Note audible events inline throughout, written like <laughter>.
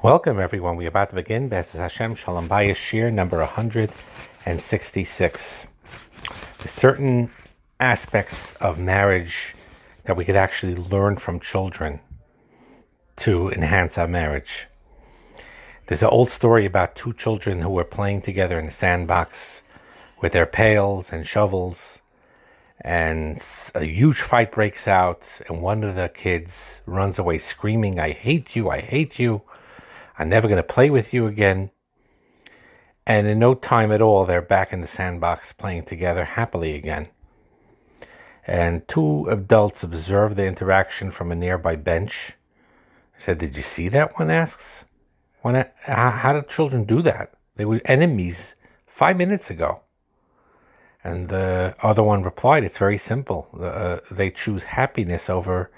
Welcome, everyone. We're about to begin B'ezras Hashem Shalom Bayis Shiur number 166. There's certain aspects of marriage that we could actually learn from children to enhance our marriage. There's an old story about two children who were playing together in a sandbox with their pails and shovels, and a huge fight breaks out, and one of the kids runs away screaming, I hate you, I hate you. I'm never going to play with you again. And in no time at all, they're back in the sandbox playing together happily again. And two adults observe the interaction from a nearby bench. I said, Did you see that? One asks. One, how did children do that? They were enemies five minutes ago. And the other one replied, It's very simple. Uh, they choose happiness over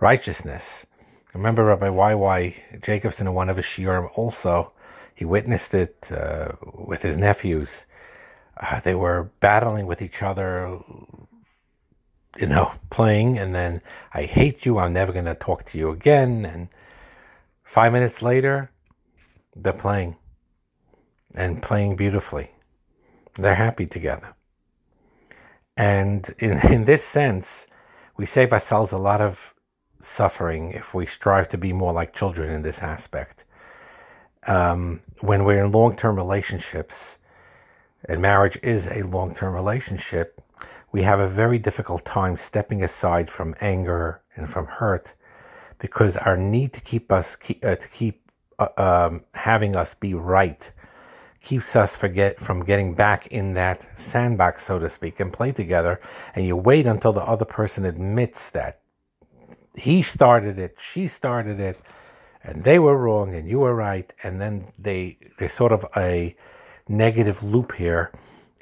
righteousness. Remember Rabbi Y.Y. Jacobson in one of his shiurim also, he witnessed it uh, with his nephews. Uh, they were battling with each other, you know, playing, and then I hate you, I'm never going to talk to you again. And five minutes later, they're playing and playing beautifully. They're happy together. And in, <laughs> in this sense, we save ourselves a lot of suffering if we strive to be more like children in this aspect. Um, when we're in long term relationships, and marriage is a long term relationship, we have a very difficult time stepping aside from anger and from hurt because our need to keep us keep, uh, to keep uh, um, having us be right keeps us forget from getting back in that sandbox, so to speak, and play together. And you wait until the other person admits that he started it, she started it, and they were wrong and you were right, and then they there's sort of a negative loop here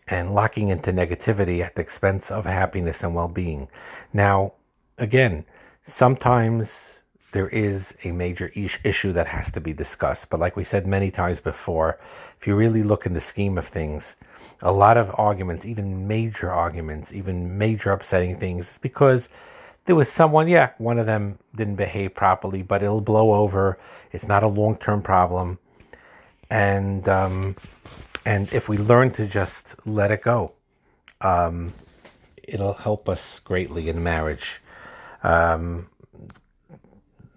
and locking into negativity at the expense of happiness and well-being. Now, again, sometimes there is a major issue that has to be discussed, but like we said many times before, if you really look in the scheme of things, a lot of arguments, even major arguments, even major upsetting things, because there was someone, yeah, one of them didn't behave properly, but it'll blow over. It's not a long term problem. And, um, and if we learn to just let it go, um, it'll help us greatly in marriage. Um,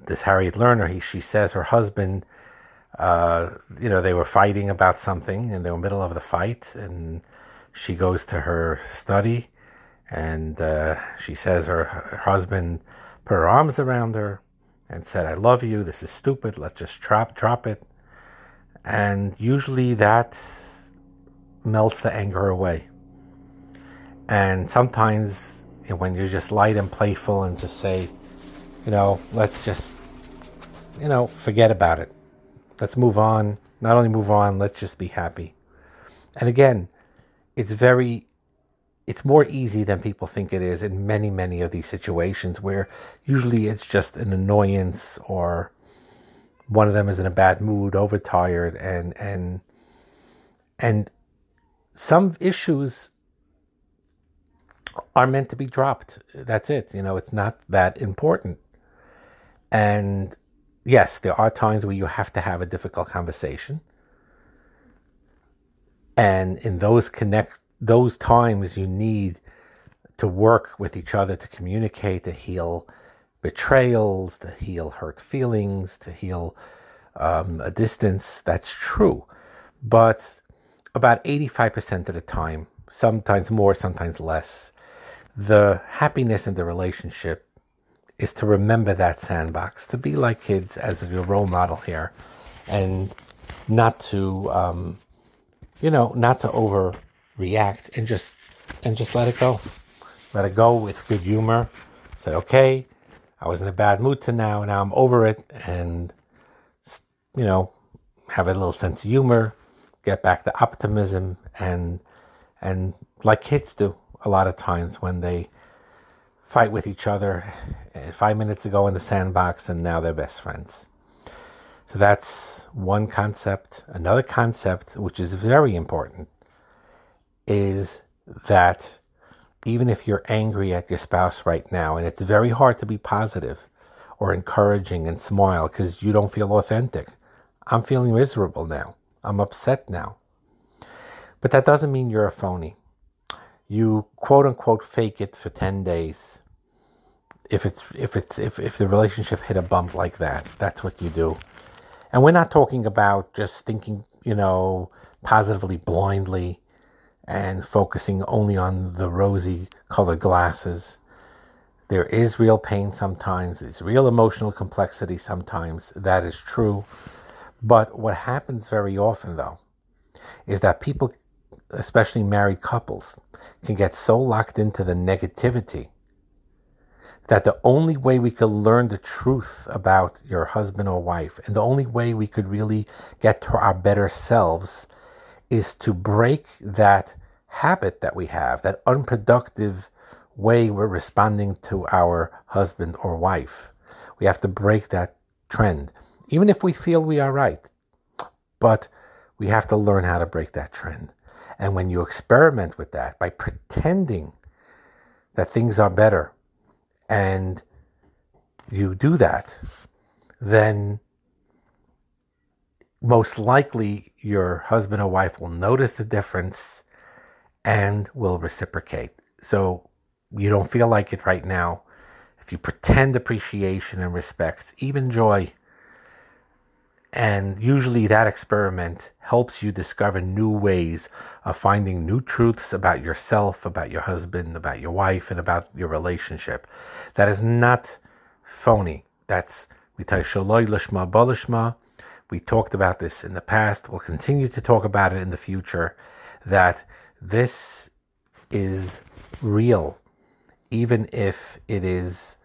this Harriet Lerner, he, she says her husband, uh, you know, they were fighting about something and they were in the middle of the fight, and she goes to her study and uh, she says her, her husband put her arms around her and said, I love you. This is stupid. Let's just drop, drop it. And usually that melts the anger away. And sometimes when you're just light and playful and just say, you know, let's just, you know, forget about it. Let's move on. Not only move on, let's just be happy. And again, it's very it's more easy than people think it is in many, many of these situations where usually it's just an annoyance or one of them is in a bad mood, overtired, and and and some issues are meant to be dropped. That's it. You know, it's not that important. And yes, there are times where you have to have a difficult conversation. And in those connect those times you need to work with each other to communicate, to heal betrayals, to heal hurt feelings, to heal um, a distance. That's true. But about 85% of the time, sometimes more, sometimes less, the happiness in the relationship is to remember that sandbox, to be like kids as your role model here, and not to, um, you know, not to over react and just and just let it go. Let it go with good humor. Say, okay, I was in a bad mood to now, now I'm over it, and you know, have a little sense of humor, get back to optimism, and and like kids do a lot of times when they fight with each other eh, five minutes ago in the sandbox, and now they're best friends. So that's one concept. Another concept, which is very important, is that even if you're angry at your spouse right now, and it's very hard to be positive or encouraging and smile because you don't feel authentic. I'm feeling miserable now. I'm upset now. But that doesn't mean you're a phony. You quote unquote fake it for 10 days. If it's if it's if, if the relationship hit a bump like that, that's what you do. And we're not talking about just thinking, you know, positively blindly and focusing only on the rosy colored glasses. There is real pain sometimes, there's real emotional complexity sometimes. That is true. But what happens very often, though, is that people, especially married couples, can get so locked into the negativity that the only way we could learn the truth about your husband or wife, and the only way we could really get to our better selves, is to break that habit that we have, that unproductive way we're responding to our husband or wife. We have to break that trend, even if we feel we are right. But we have to learn how to break that trend. And when you experiment with that by pretending that things are better and you do that, then most likely your husband or wife will notice the difference and will reciprocate. So you don't feel like it right now. If you pretend appreciation and respect, even joy, and usually that experiment helps you discover new ways of finding new truths about yourself, about your husband, about your wife, and about your relationship. That is not phony. That's we lishma We talked about this in the past. We'll continue to talk about it in the future. That this is real, even if it is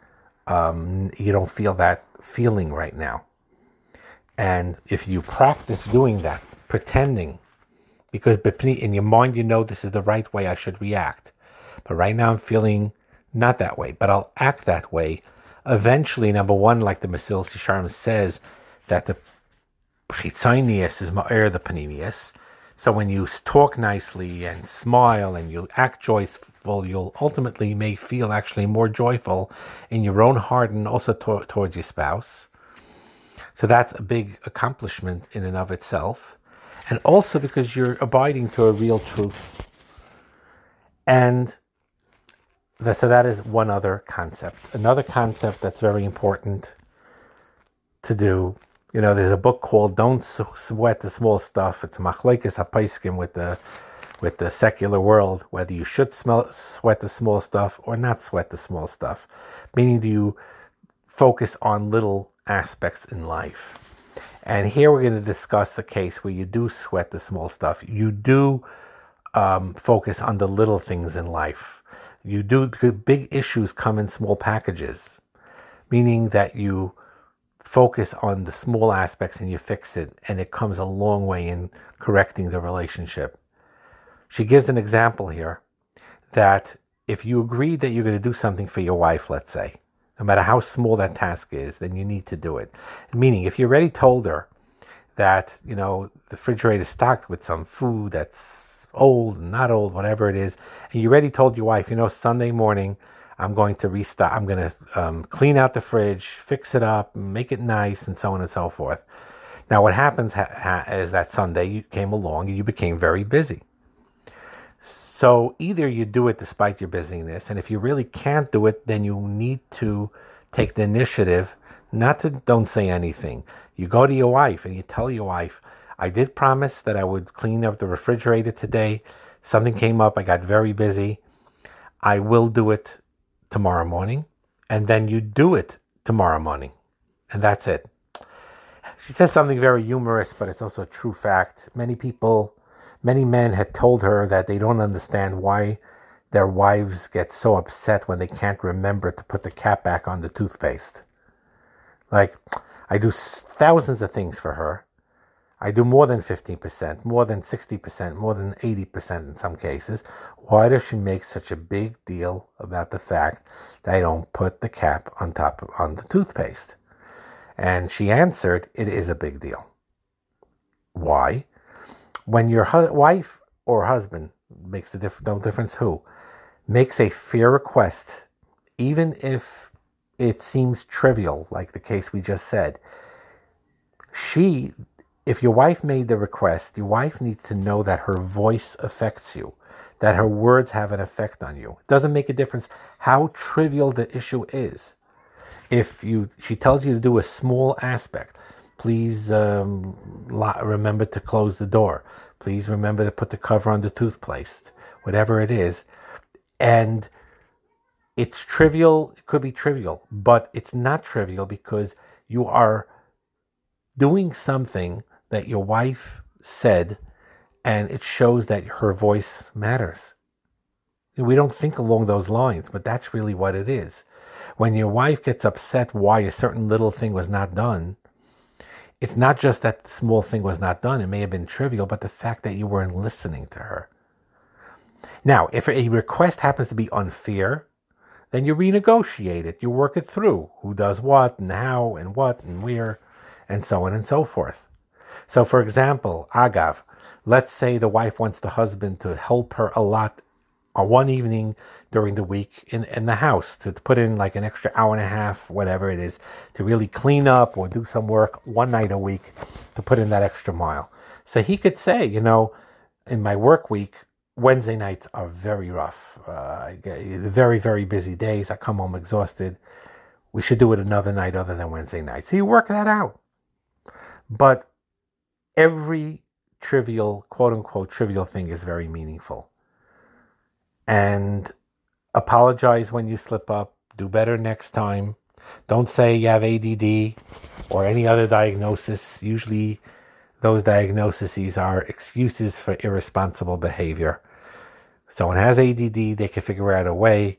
um, you don't feel that feeling right now. And if you practice doing that, pretending, because in your mind you know this is the right way I should react, but right now I'm feeling not that way, but I'll act that way. Eventually, number one, like the Mesilas Yesharim says, that the chitzonius is ma'er the panemius. So when you talk nicely and smile and you act joyful, you'll ultimately may feel actually more joyful in your own heart and also to- towards your spouse. So that's a big accomplishment in and of itself. And also because you're abiding to a real truth. And so that is one other concept. Another concept that's very important to do. You know, there's a book called "Don't Sweat the Small Stuff." It's Machlekes Hapaiskim with the with the secular world, whether you should smell, sweat the small stuff or not sweat the small stuff. Meaning, do you focus on little aspects in life. And here we're going to discuss a case where you do sweat the small stuff. You do um, focus on the little things in life. You do, big issues come in small packages, meaning that you focus on the small aspects and you fix it, and it comes a long way in correcting the relationship. She gives an example here that if you agree that you're going to do something for your wife, let's say, no matter how small that task is, then you need to do it. Meaning, if you already told her that, you know, the refrigerator is stocked with some food that's old, not old, whatever it is, and you already told your wife, you know, Sunday morning, I'm going to restock, I'm going to um, clean out the fridge, fix it up, make it nice, and so on and so forth. Now, what happens ha- ha- is that Sunday you came along and you became very busy. So either you do it despite your busyness, and if you really can't do it, then you need to take the initiative not to don't say anything. You go to your wife and you tell your wife, I did promise that I would clean up the refrigerator today. Something came up, I got very busy. I will do it tomorrow morning. And then you do it tomorrow morning. And that's it. She says something very humorous, but it's also a true fact. Many people Many men had told her that they don't understand why their wives get so upset when they can't remember to put the cap back on the toothpaste. Like, I do thousands of things for her. I do more than 15%, more than 60%, more than 80% in some cases. Why does she make such a big deal about the fact that I don't put the cap on top of, on the toothpaste? And she answered, it is a big deal. Why? when your hu- wife or husband makes a diff- no difference who makes a fair request, even if it seems trivial, like the case we just said, she if your wife made the request, your wife needs to know that her voice affects you, that her words have an effect on you. It doesn't make a difference how trivial the issue is. If you she tells you to do a small aspect, please um, remember to close the door. Please remember to put the cover on the toothpaste, whatever it is. And it's trivial, it could be trivial, but it's not trivial because you are doing something that your wife said, and it shows that her voice matters. We don't think along those lines, but that's really what it is. When your wife gets upset why a certain little thing was not done, it's not just that the small thing was not done, it may have been trivial, but the fact that you weren't listening to her. Now, if a request happens to be unfair, then you renegotiate it. You work it through who does what and how and what and where and so on and so forth. So, for example, Agav, let's say the wife wants the husband to help her a lot on one evening during the week in, in the house to put in like an extra hour and a half, whatever it is, to really clean up or do some work one night a week to put in that extra mile. So he could say, you know, in my work week, Wednesday nights are very rough. Uh, very, very busy days. I come home exhausted. We should do it another night other than Wednesday night. So you work that out. But every trivial, quote unquote, trivial thing is very meaningful and apologize when you slip up. Do better next time. Don't say you have ADD or any other diagnosis. Usually, those diagnoses are excuses for irresponsible behavior. Someone has ADD, they can figure out a way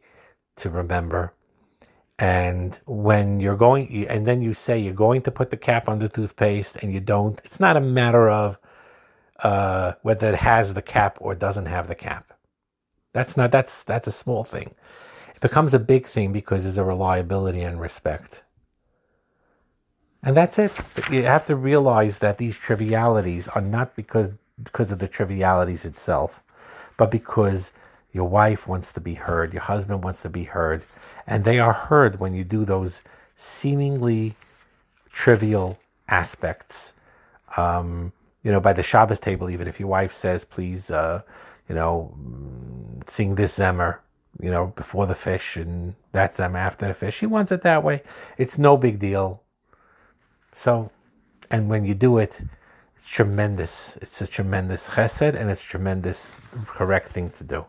to remember. And when you're going, and then you say you're going to put the cap on the toothpaste and you don't, it's not a matter of uh, whether it has the cap or doesn't have the cap. That's not that's that's a small thing. It becomes a big thing because there's a reliability and respect. And that's it. You have to realize that these trivialities are not because because of the trivialities itself, but because your wife wants to be heard, your husband wants to be heard, and they are heard when you do those seemingly trivial aspects. Um, you know, by the Shabbos table, even if your wife says, "Please, uh, you know, sing this Zemer, you know, before the fish and that Zemer after the fish. She wants it that way. It's no big deal. So, and when you do it, it's tremendous. It's a tremendous chesed and it's a tremendous correct thing to do.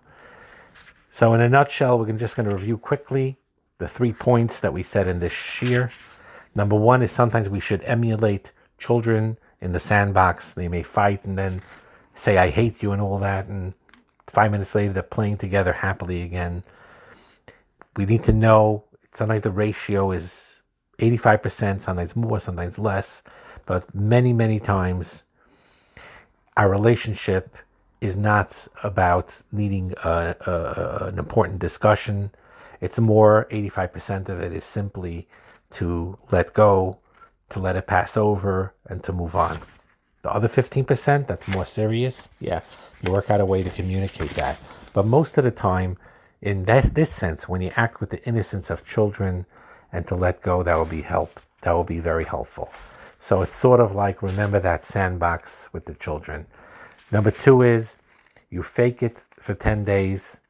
So, in a nutshell, we're just going to review quickly the three points that we said in this shiur. Number one is sometimes we should emulate children in the sandbox. They may fight and then say, I hate you and all that. And Five minutes later, they're playing together happily again. We need to know sometimes the ratio is 85%, sometimes more, sometimes less, but many, many times our relationship is not about needing a, a, an important discussion. It's more 85% of it is simply to let go, to let it pass over, and to move on. The other 15%, that's more serious. Yeah, you work out a way to communicate that. But most of the time, in that this sense, when you act with the innocence of children and to let go, that will be help. That will be very helpful. So it's sort of like remember that sandbox with the children. Number two is you fake it for 10 days.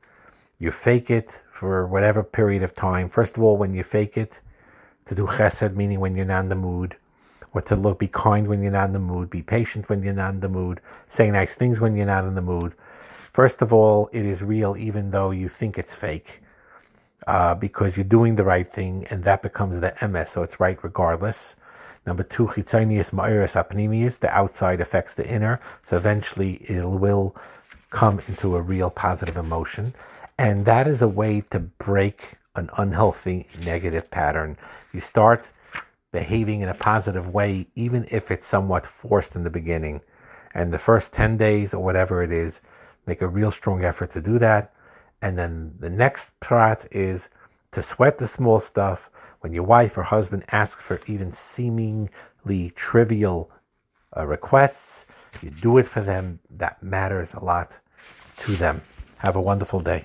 You fake it for whatever period of time. First of all, when you fake it, to do chesed, meaning when you're not in the mood or to look, be kind when you're not in the mood, be patient when you're not in the mood, say nice things when you're not in the mood. First of all, it is real even though you think it's fake, uh, because you're doing the right thing, and that becomes the emes, so it's right regardless. Number two, chitzonius ma'iris apnimius, the outside affects the inner, so eventually it will come into a real positive emotion. And that is a way to break an unhealthy negative pattern. You start behaving in a positive way, even if it's somewhat forced in the beginning. And the first 10 days or whatever it is, make a real strong effort to do that. And then the next part is to sweat the small stuff. When your wife or husband asks for even seemingly trivial uh, requests, you do it for them. That matters a lot to them. Have a wonderful day.